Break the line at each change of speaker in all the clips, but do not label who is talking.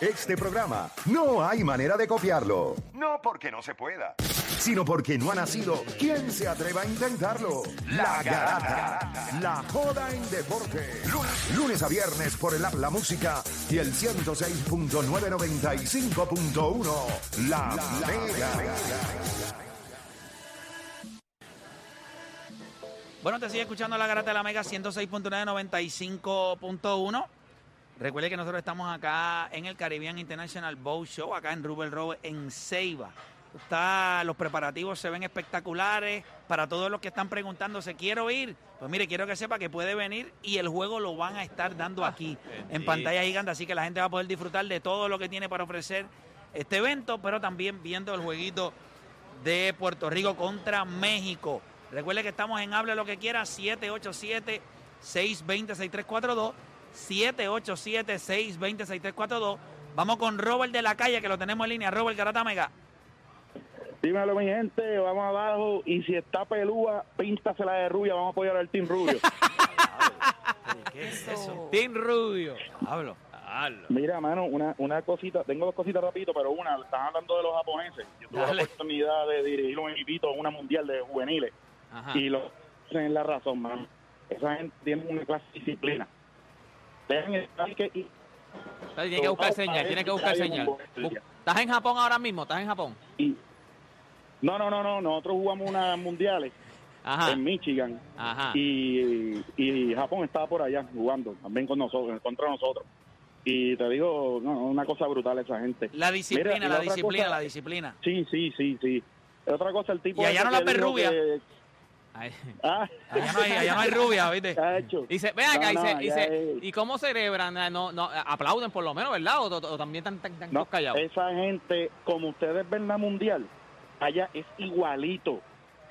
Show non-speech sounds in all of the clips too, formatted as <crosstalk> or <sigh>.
Este programa no hay manera de copiarlo. No porque no se pueda, sino porque no ha nacido. ¿Quién se atreva a intentarlo? La Garata. La joda en deporte. Lunes, lunes a viernes por el app La Música y el 106.995.1. La, Mega.
Bueno, te sigue escuchando la garata de la Mega 106.995.1. Recuerde que nosotros estamos acá en el Caribbean International Boat Show, acá en Rubel Road, en Ceiba. Está, los preparativos se ven espectaculares. Para todos los que están preguntándose, ¿quiero ir? Pues mire, quiero que sepa que puede venir y el juego lo van a estar dando aquí en pantalla gigante. Así que la gente va a poder disfrutar de todo lo que tiene para ofrecer este evento, pero también viendo el jueguito de Puerto Rico contra México. Recuerde que estamos en Hable lo que quiera, 787-620-6342. 787-620-6342. Vamos con Robert de la calle, que lo tenemos en línea. Robert Garata Mega.
Dímelo, mi gente, vamos abajo. Y si está pelúa, píntasela de rubia. Vamos a apoyar al Team Rubio. <laughs>
¿Qué es eso?
Team Rubio.
Hablo.
Hablo.
Mira, mano, una, una cosita. Tengo dos cositas rapidito, pero una, están hablando de los japoneses. Yo tuve
Dale.
la oportunidad de dirigir un equipito, una mundial de juveniles.
Ajá.
Y lo tienen la razón, mano. Esa gente tiene una clase de disciplina. Y-
Tiene que buscar señal, tiene que buscar señal. ¿Estás en Japón ahora mismo? ¿Estás en Japón?
no, no, no, no. Nosotros jugamos unas <laughs> mundiales
Ajá.
en Michigan.
Ajá.
y, y Japón estaba por allá jugando también con nosotros, contra nosotros. Y te digo, no, una cosa brutal esa gente.
La disciplina,
Mira,
la disciplina,
cosa-
la disciplina.
Sí, sí, sí, sí. Otra cosa, el tipo...
Y allá no la
que
ves
dijo
rubia.
que-
Ay.
ah,
Allá no hay, allá no hay rubia, ¿viste?
Dice, ven acá,
No, no, allá es-
¿y cómo celebran? Ah, No, no, aplauden por lo menos, ¿verdad? O, o- o también están tan, callados.
esa gente, como ustedes ven la mundial, allá es igualito.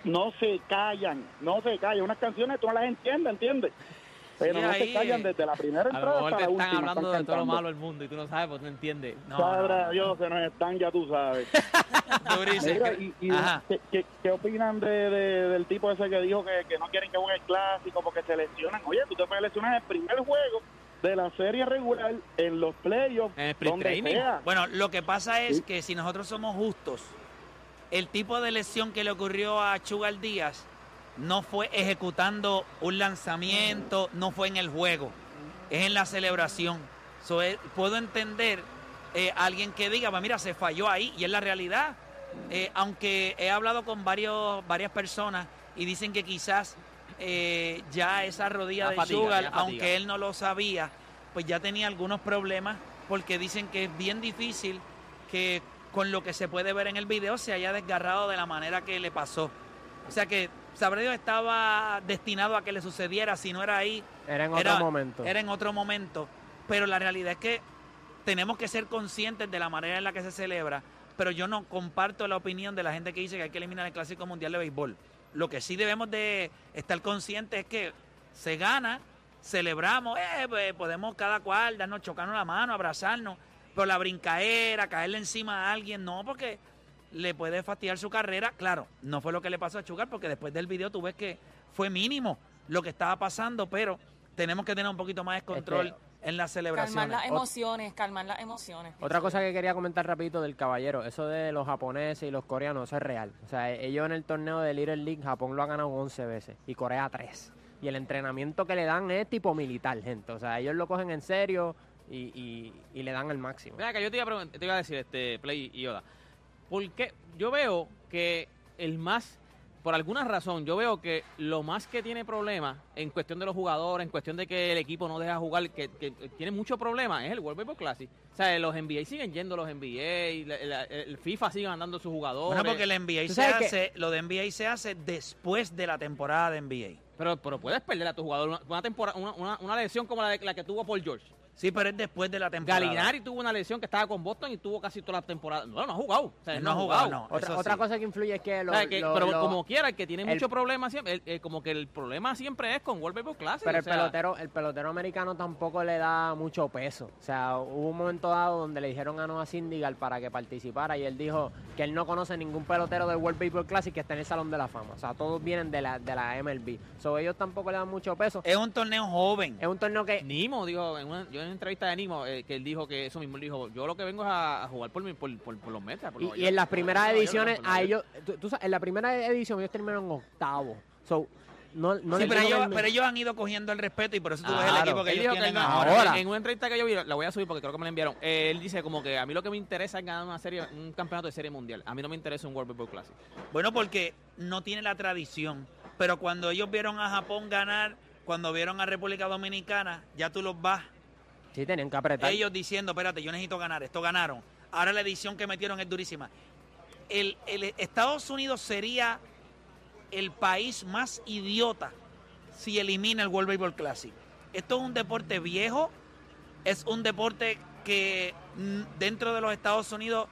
No se callan, no se callan. Unas canciones tú no las entiendes, ¿entiendes? Pero
Sí,
no
ahí,
se callan desde la primera
A lo
entrada
mejor
hasta
te
la
están
última.
hablando de todo lo malo del mundo y tú no sabes, pues no entiendes.
No,
Sabrá
no,
Dios, se nos están, ya tú sabes. <laughs>
Durísimo.
Mira, y, y
Ajá.
¿qué, qué, qué opinan de, de- del tipo ese que dijo que, que no quieren que juegue el clásico porque se lesionan? Oye, tú te puedes lesionar el primer juego de la serie regular, en los playoffs,
En el.
Bueno, lo que pasa es
Sí.
que si nosotros somos justos, el tipo de lesión que le ocurrió a Chugal Díaz no fue ejecutando un lanzamiento, no fue en el juego, es en la celebración. So, eh, puedo entender eh, alguien que diga, "Pues mira, se falló ahí, y es la realidad. Eh, aunque he hablado con varios, varias personas y dicen que quizás eh, ya esa rodilla
La
de
fatiga, fatiga.
aunque él no lo sabía, pues ya tenía algunos problemas porque dicen que es bien difícil que con lo que se puede ver en el video se haya desgarrado de la manera que le pasó. O sea que sabré Dios estaba destinado a que le sucediera, si no era ahí,
Era en otro momento.
era en otro momento. Pero la realidad es que tenemos que ser conscientes de la manera en la que se celebra, pero yo no comparto la opinión de la gente que dice que hay que eliminar el Clásico Mundial de Béisbol. Lo que sí debemos de estar conscientes es que se gana, celebramos, eh, pues, podemos cada cual darnos, chocarnos la mano, abrazarnos, pero la brincaera, caerle encima a alguien, no, porque le puede fastidiar su carrera. Claro, no fue lo que le pasó a Chugar, porque después del video tú ves que fue mínimo lo que estaba pasando, pero tenemos que tener un poquito más de control en las
Calmar
celebraciones.
las emociones, calmar las emociones.
Otra cosa que quería comentar rapidito del caballero, eso de los japoneses y los coreanos, eso es real. O sea, ellos en el torneo de Little League, Japón lo ha ganado 11 veces y Corea 3. Y el entrenamiento que le dan es tipo militar, gente. O sea, ellos lo cogen en serio y, y- y le dan el máximo.
Mira, que yo te iba, a pregun- te iba a decir, este, Play y Yoda. Porque yo veo que el más, por alguna razón, yo veo que lo más que tiene problemas en cuestión de los jugadores, en cuestión de que el equipo no deja jugar, que, que tiene mucho problema, es el World Baseball Classic. O sea, los NBA siguen yendo los NBA, la- la- el FIFA sigue mandando sus jugadores.
Bueno, porque el NBA se
que-
hace, lo de NBA se hace después de la temporada de NBA.
pero, pero puedes perder a tu jugador una, una temporada, una, una, una lesión como la, de, la que tuvo Paul George.
Sí, pero es después de la temporada.
Galinari tuvo una lesión que estaba con Boston y tuvo casi toda la temporada. No, no ha jugado. O sea, no ha jugado.
no.
Otra,
eso
otra
sí.
cosa que influye es que,
O
los-
sea, que-
los-
pero
los-
como quiera, el que tiene
el-
mucho problema siempre, el- como que el problema siempre es con World Baseball Classic.
Pero
o
el
sea,
pelotero, el pelotero americano tampoco le da mucho peso. O sea, hubo un momento dado donde le dijeron a Noah Syndergaard para que participara y él dijo que él no conoce ningún pelotero del World Baseball Classic que esté en el Salón de la Fama. O sea, todos vienen de la, de la MLB. So, ellos tampoco le dan mucho peso.
Es un torneo joven.
Es un torneo que...
Nimo, digo, en una, yo en una entrevista de Animo eh, que él dijo que eso mismo, él dijo, yo lo que vengo es a, a jugar por, mi- por, por, por los Mets. por
Y,
Nueva
y
York".
en las primeras ediciones, a ellos, tú- tú sabes, en la primera edición ellos terminaron octavo. So, no, no
Sí, pero ellos,
que-
pero ellos han ido cogiendo el respeto y por eso tú ves el
Claro.
equipo que
Él
ellos
que
tienen ahora.
ahora.
En, en una entrevista que yo vi, la voy a subir porque creo que me la enviaron. eh, él dice como que a mí lo que me interesa es ganar una serie, un campeonato de serie mundial. A mí no me interesa un World Baseball Classic.
Bueno, porque no tiene la tradición. Pero cuando ellos vieron a Japón ganar, cuando vieron a República Dominicana, ya tú los vas.
Sí, tenían que apretar.
Ellos diciendo, espérate, yo necesito ganar. Esto ganaron. Ahora la edición que metieron es durísima. El, el Estados Unidos sería el país más idiota si elimina el World Baseball Classic. Esto es un deporte viejo, es un deporte que dentro de los Estados Unidos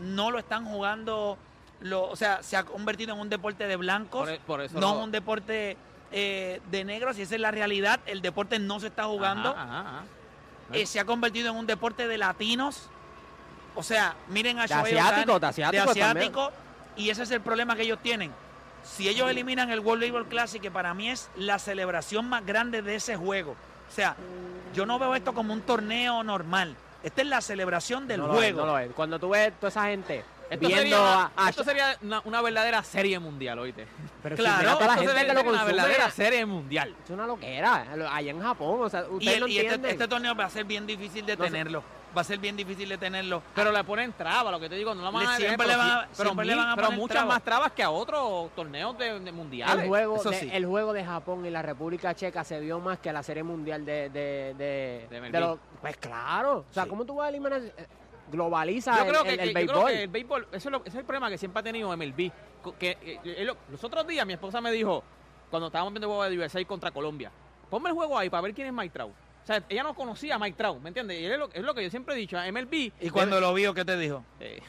no lo están jugando, lo, o sea, se ha convertido en un deporte de blancos,
Por, e- por eso
no
lo-
es un deporte eh, de negros, y esa es la realidad, el deporte no se está jugando,
Ajá, ajá, ajá.
eh, se ha convertido en un deporte de latinos, o sea, miren a Shohei
asiáticos,
Ohtani,
de asiáticos,
y ese es el problema que ellos tienen. Si ellos eliminan el World Baseball Classic, que para mí es la celebración más grande de ese juego, o sea, yo no veo esto como un torneo normal. Esta es la celebración del
no lo es,
juego.
no lo es. Cuando tú ves toda esa gente
Esto
viendo
sería, una,
a, a-
esto sería una, una verdadera serie mundial, oíste.
pero si
claro,
toda la
Esto
gente
sería
que lo
una verdadera serie mundial.
es una loquera. Allá en Japón, o sea,
Y,
ustedes
el-
no
y este, este torneo va a ser bien difícil de
No sé.
tenerlo. Va a ser bien difícil de tenerlo.
Pero le ponen trabas, lo que te digo, no la van a detener,
siempre
pero
le van
pero,
siempre le
mil-
van a
pero
poner
muchas
trabas.
más trabas que a otros torneos de, de mundiales.
el juego,
eso
de,
sí.
el juego de Japón y la República Checa se vio más que la serie mundial de, de, de,
De
Pues claro. O sea,
Sí.
¿cómo tú vas a eliminar? Globaliza
Yo
el,
creo, que,
el- el
que- yo creo
béisbol.
que el béisbol, eso es, lo- ese es el problema que siempre ha tenido MLB. Que, eh, eh, lo- los otros días mi esposa me dijo, cuando estábamos viendo el juego de USA contra Colombia, ponme el juego ahí para ver quién es Mike Trout. O sea, ella no conocía a Mike Trout, ¿me entiendes? Y es lo, es lo que yo siempre he dicho, a MLB...
Y cuando lo vio, ¿qué te dijo?
Eh,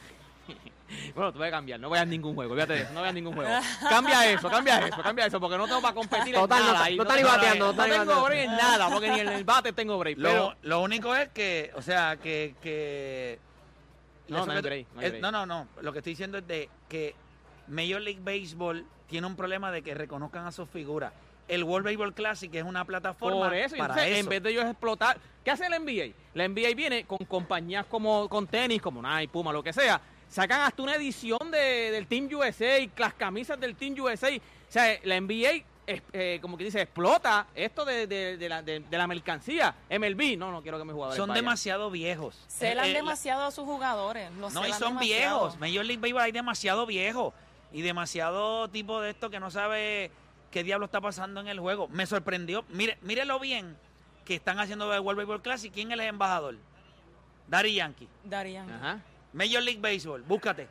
<laughs> bueno, tú voy a cambiar, no veas ningún juego, fíjate eso, no veas ningún juego. <laughs> Cambia eso, cambia eso, cambia eso, porque no tengo para competir
Total,
en
no
nada.
no está ni
tengo-
bateando, no
tengo
bateando.
break en nada, porque ni en el bate tengo break.
Lo,
Pero,
lo único es que, o sea, que... que
No, no hay
que-
break, no hay
es-
break.
no, no, no. Lo que estoy diciendo es de que Major League Baseball tiene un problema de que reconozcan a sus figuras. El World Baseball Classic es una plataforma
Por eso,
para
entonces,
eso.
en vez de ellos explotar, ¿qué hace la NBA? La NBA viene con compañías como con tenis, como Nike, Puma, lo que sea, sacan hasta una edición de- del Team USA, las camisas del Team USA. O sea, la NBA, es- eh, como que dice, explota esto de, de- de la, de- de la mercancía. MLB, no, no quiero que mis jugadores
Son
vayan.
demasiado viejos.
Celan
Eh, eh,
demasiado a sus jugadores. los
No, y son
demasiado.
viejos. Major League Baseball hay demasiado viejos. Y demasiado tipo de esto que no sabe qué diablo está pasando en el juego. Me sorprendió. Mire, mírelo bien que están haciendo el World Baseball Classic. ¿Quién es el embajador? Daddy Yankee.
Darían.
Ajá.
Major League Baseball, búscate.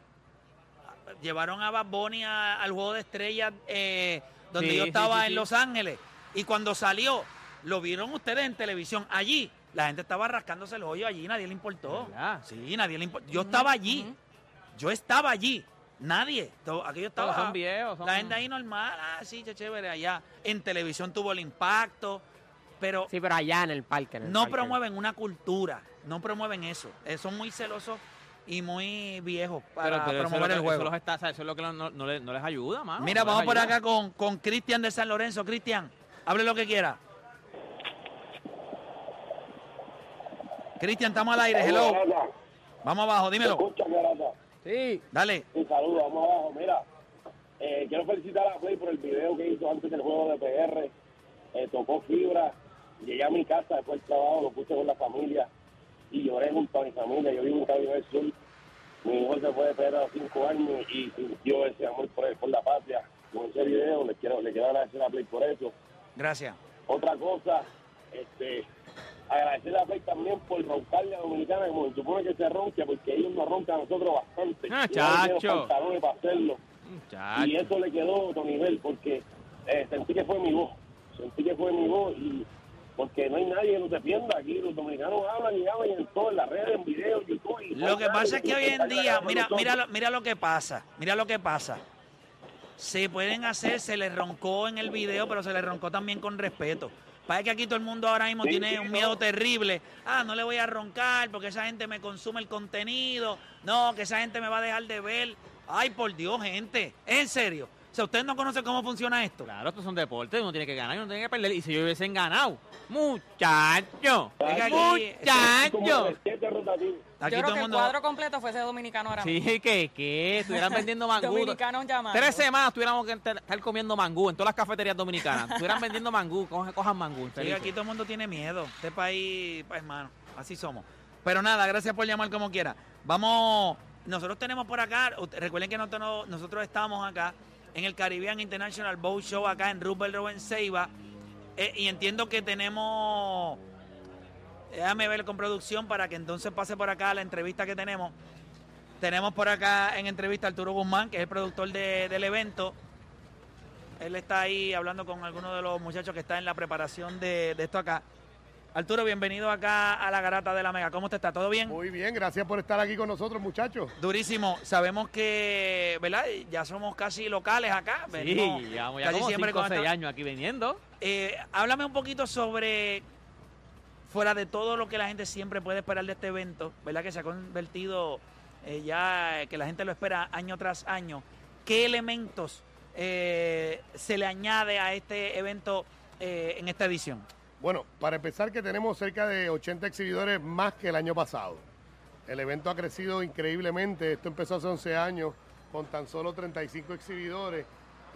Llevaron a Bad Bunny a- al juego de estrellas eh, donde
Sí,
yo estaba
sí,
en. Los Ángeles. Y cuando salió, lo vieron ustedes en televisión. Allí, la gente estaba rascándose el hoyo allí, nadie le importó.
¿Verdad?
Sí, nadie le importó. Yo estaba allí. Yo estaba allí. Nadie. Aquello estaba.
Todos son viejos. son-
La gente ahí normal, ah, sí, chévere. Allá en televisión tuvo el impacto. Pero
Sí, pero allá en el parque. en el
no
parque.
promueven una cultura, no promueven eso. Eh, son muy celosos y muy viejos para
Pero, pero eso,
promover el
eso,
juego.
los está, o sea, eso es lo que no, no- no les, no les ayuda, mano.
Mira, vamos por
ayuda.
acá con, con Cristian de San Lorenzo. Cristian, hable lo que quiera. Cristian, estamos al aire. Hello. Vamos abajo, dímelo.
Escucha.
Sí.
Dale.
Un saludo, vamos abajo. Mira, eh, quiero felicitar a Play por el video que hizo antes del juego de PR. Eh, tocó fibra. Llegué a mi casa después del trabajo, lo puse con la familia y lloré junto a mi familia. Yo vivo en Cabo del Sur. Mi hijo se fue de PR a los cinco años y sintió ese amor por, por la patria. Con ese video, le quiero, le quiero agradecer a Play por eso.
Gracias.
Otra cosa, este, agradecer a Play también por roncarle a Dominicana, como se supone que se ronque, porque ellos nos roncan a nosotros bastante.
Ah, chacho.
para hacerlo.
Muchacho.
Y eso le quedó a otro nivel, porque eh, sentí que fue mi voz. Sentí que fue mi voz y porque no hay nadie que nos defienda aquí. Los dominicanos hablan y hablan en todas las redes, en videos, YouTube. y
Lo que pasa es que hoy en día, mira, mira, lo, mira lo que pasa, mira lo que pasa. Se pueden hacer, se les roncó en el video, pero se les roncó también con respeto. Parece que aquí todo el mundo ahora mismo
Sí,
tiene un miedo terrible. Ah, no le voy a roncar porque esa gente me consume el contenido. No, que esa gente me va a dejar de ver. Ay, por Dios, gente. En serio. O sea, ¿ustedes no conocen cómo funciona esto?
Claro, estos son deportes, uno tiene que ganar y uno tiene que perder. Y si ellos hubiesen ganado, muchacho, muchacho.
Aquí
Yo creo
el
que
mundo...
el cuadro completo fuese dominicano ahora mismo.
Sí, que, que estuvieran vendiendo <laughs> mangú.
Dominicanos llamando.
Tres semanas tuviéramos que estar comiendo mangú en todas las cafeterías dominicanas. Estuvieran vendiendo mangú, <laughs> cojan, cojan mangú.
Sí, aquí todo el mundo tiene miedo. Este país, pues, hermano, así somos. Pero nada, gracias por llamar como quiera. Vamos, nosotros tenemos por acá, recuerden que nosotros, nosotros estamos acá en el Caribbean International Boat Show, acá en Rupert Row en Ceiba. Eh, y entiendo que tenemos, déjame ver con producción para que entonces pase por acá la entrevista que tenemos. Tenemos por acá en entrevista a Arturo Guzmán, que es el productor de- del evento. Él está ahí hablando con algunos de los muchachos que están en la preparación de, de esto acá. Arturo, bienvenido acá a la garata de la Mega. ¿Cómo te está? ¿Todo bien?
Muy bien, gracias por estar aquí con nosotros, muchachos.
Durísimo. Sabemos que, ¿verdad? Ya somos casi locales acá.
Sí,
Venimos
llevamos ya
casi
como
siempre
5 o
con
6
esta-
años aquí viniendo.
Eh, háblame un poquito sobre, fuera de todo lo que la gente siempre puede esperar de este evento, ¿verdad? Que se ha convertido eh, ya, que la gente lo espera año tras año. ¿Qué elementos eh, se le añade a este evento eh, en esta edición?
Bueno, para empezar que tenemos cerca de 80 exhibidores más que el año pasado. El evento ha crecido increíblemente. Esto empezó hace 11 años con tan solo 35 exhibidores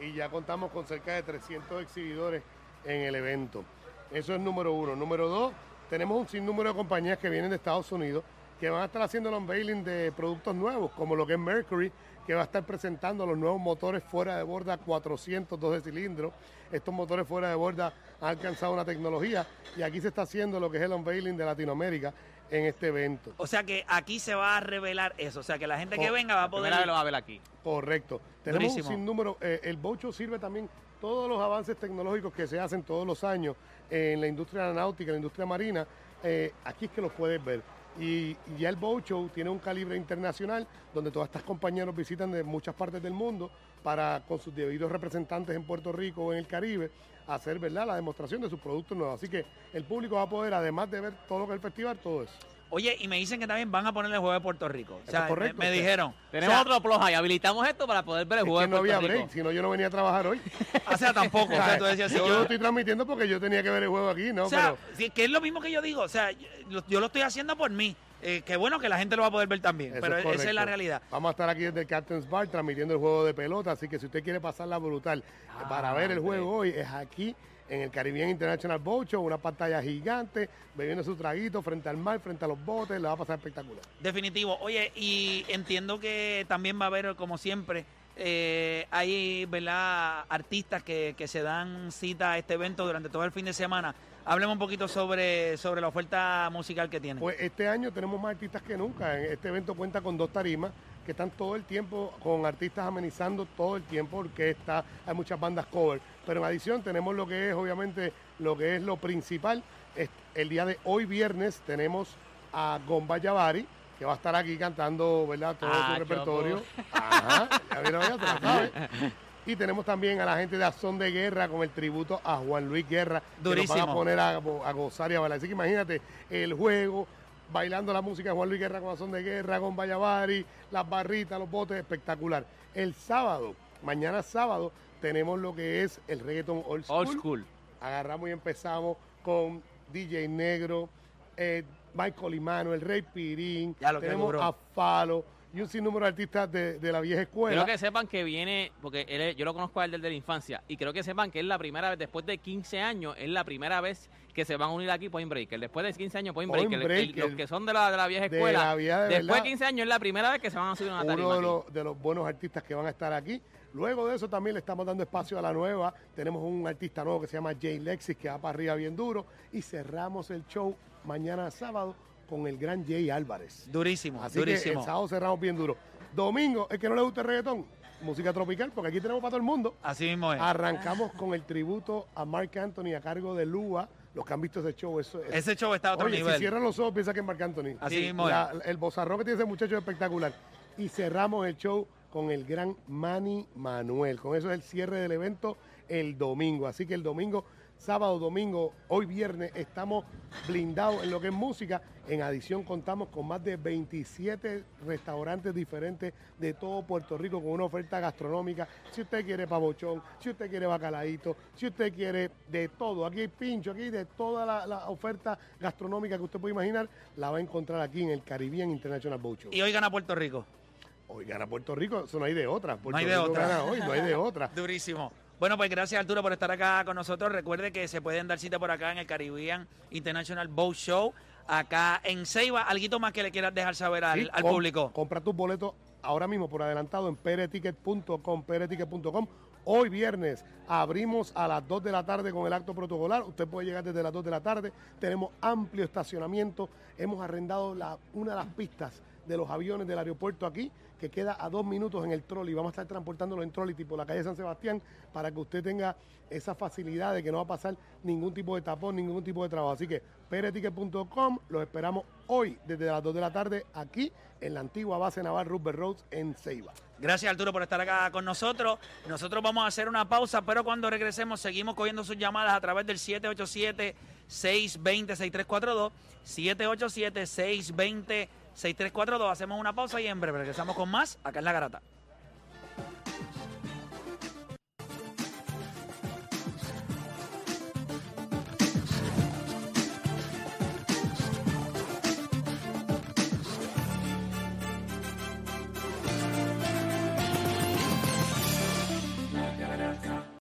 y ya contamos con cerca de 300 exhibidores en el evento. Eso es número uno. Número dos, tenemos un sinnúmero de compañías que vienen de Estados Unidos que van a estar haciendo el unveiling de productos nuevos, como lo que es Mercury, que va a estar presentando los nuevos motores fuera de borda 412 cilindros. Estos motores fuera de borda han alcanzado una tecnología y aquí se está haciendo lo que es el unveiling de Latinoamérica en este evento.
O sea que aquí se va a revelar eso. O sea que la gente que venga va a poder.
lo va a ver aquí.
Correcto. Tenemos
Durísimo.
un sinnúmero. eh, el Bocho sirve también todos los avances tecnológicos que se hacen todos los años en la industria aeronáutica, en la industria marina. eh, aquí es que los puedes ver. Y, ya el Boat Show tiene un calibre internacional donde todas estas compañías nos visitan de muchas partes del mundo para, con sus debidos representantes en Puerto Rico o en el Caribe, hacer ¿verdad? la demostración de sus productos nuevos. Así que el público va a poder, además de ver todo lo que es el festival, todo eso.
Oye, y me dicen que también van a poner el juego de Puerto Rico. O sea,
es correcto,
me, dijeron.
Tenemos
o sea,
otro plus ahí. Habilitamos esto para poder ver el
Es
juego
que
de
no
Puerto
había
Rico.
break, si no yo no venía a trabajar hoy. <laughs>
O sea, tampoco. o sea, tú decías, si
yo
yo-
lo estoy transmitiendo porque yo tenía que ver el juego aquí, ¿no?
o sea,
Pero
que es lo mismo que yo digo. O sea, yo, yo lo estoy haciendo por mí. Eh, qué bueno que la gente lo va a poder ver también.
Eso
pero
es
esa es la realidad.
Vamos a estar aquí desde el Captain's Bar transmitiendo el juego de pelota, así que si usted quiere pasarla brutal
Ah,
para ver el juego hoy, es aquí en el Caribbean International Boat Show, una pantalla gigante, bebiendo su traguito frente al mar, frente a los botes, le va a pasar espectacular.
Definitivo. Oye, y entiendo que también va a haber, como siempre, eh, hay ¿verdad? artistas que, que se dan cita a este evento durante todo el fin de semana. Hablemos un poquito sobre, sobre la oferta musical que tienen.
Pues este año tenemos más artistas que nunca. Este evento cuenta con dos tarimas que están todo el tiempo con artistas amenizando todo el tiempo, orquesta, hay muchas bandas cover. Pero en adición tenemos lo que es, obviamente, lo que es lo principal. El día de hoy viernes tenemos a Gomba Yavari, que va a estar aquí cantando, ¿verdad? Todo
Ah,
su repertorio. <laughs> Ajá, ya vieron, ya se la sabe. Y tenemos también a la gente de Azón de Guerra con el tributo a Juan Luis Guerra. Que nos van
Durísimo.
a poner a, a gozar y a bailar. Así que imagínate el juego, bailando la música de Juan Luis Guerra con Azón de Guerra, con Vallavari, las barritas, los botes, espectacular. El sábado, mañana sábado, tenemos lo que es el reggaeton old school.
Old school.
Agarramos y empezamos con DJ Negro, eh, Michael Imano, el Rey Pirín,
Ya lo que
tenemos
duro.
a Falo y un sinnúmero de artistas de, de la vieja escuela.
Quiero que sepan que viene, porque él es- yo lo conozco a él desde la infancia, y creo que sepan que es la primera vez, después de 15 años, es la primera vez que se van a unir aquí Point Breaker. Después de 15 años, Point
Point
Breaker. el- los que son de la, de la vieja
De
escuela.
la vieja de
después
verdad.
de 15 años es la primera vez que se van a subir una tarima
uno de los, de los buenos artistas que van a estar aquí. Luego de eso también le estamos dando espacio a la nueva. Tenemos un artista nuevo que se llama Jay Lexis que va para arriba bien duro. Y cerramos el show mañana sábado con el gran Jay Álvarez.
Durísimo,
Así que
durísimo.
el sábado cerramos bien duro. Domingo, el que no le gusta el reggaetón, música tropical, porque aquí tenemos para todo el mundo.
Así mismo es.
Arrancamos con el tributo a Mark Anthony a cargo de Lua. Los que han visto ese show, eso es.
Ese show está a otro
Oye, si
nivel.
cierran los ojos, piensa que es Marc Anthony.
Así
Sí,
mismo
la- El bozarrón que tiene ese muchacho es espectacular. Y cerramos el show con el gran Manny Manuel. Con eso es el cierre del evento el domingo. Así que el domingo sábado, domingo, hoy viernes, estamos blindados en lo que es música. En adición, contamos con más de 27 restaurantes diferentes de todo Puerto Rico con una oferta gastronómica. Si usted quiere pavochón, si usted quiere bacalaíto, si usted quiere de todo, aquí hay pincho, aquí de toda la, oferta gastronómica que usted puede imaginar, la va a encontrar aquí en el Caribbean International Boat.
Y hoy gana Puerto Rico.
Hoy gana Puerto Rico, eso no hay de otra. Puerto
no hay de
Rico
otra.
gana hoy, no hay de <laughs> otra.
Durísimo. Bueno, pues gracias Arturo por estar acá con nosotros. Recuerde que se pueden dar cita por acá en el Caribbean International Boat Show, acá en Ceiba. ¿Alguito más que le quieras dejar saber al,
Sí,
al
com-
público?
Compra tus boletos ahora mismo por adelantado en pereticket.com, pereticket.com. Hoy viernes abrimos a las 2 de la tarde con el acto protocolar. Usted puede llegar desde las 2 de la tarde. Tenemos amplio estacionamiento. Hemos arrendado la- una de las pistas de los aviones del aeropuerto aquí, que queda a dos minutos en el trolley. Vamos a estar transportándolo en trolley tipo la calle San Sebastián para que usted tenga esa facilidad de que no va a pasar ningún tipo de tapón, ningún tipo de trabajo. Así que pereticket.com, los esperamos hoy desde las 2 de la tarde aquí en la antigua base naval Rubber Roads en Ceiba.
Gracias Arturo por estar acá con nosotros. Nosotros vamos a hacer una pausa, pero cuando regresemos seguimos cogiendo sus llamadas a través del 787-620-6342. 787-620-6342. Hacemos una pausa y en breve regresamos con más acá en La Garata.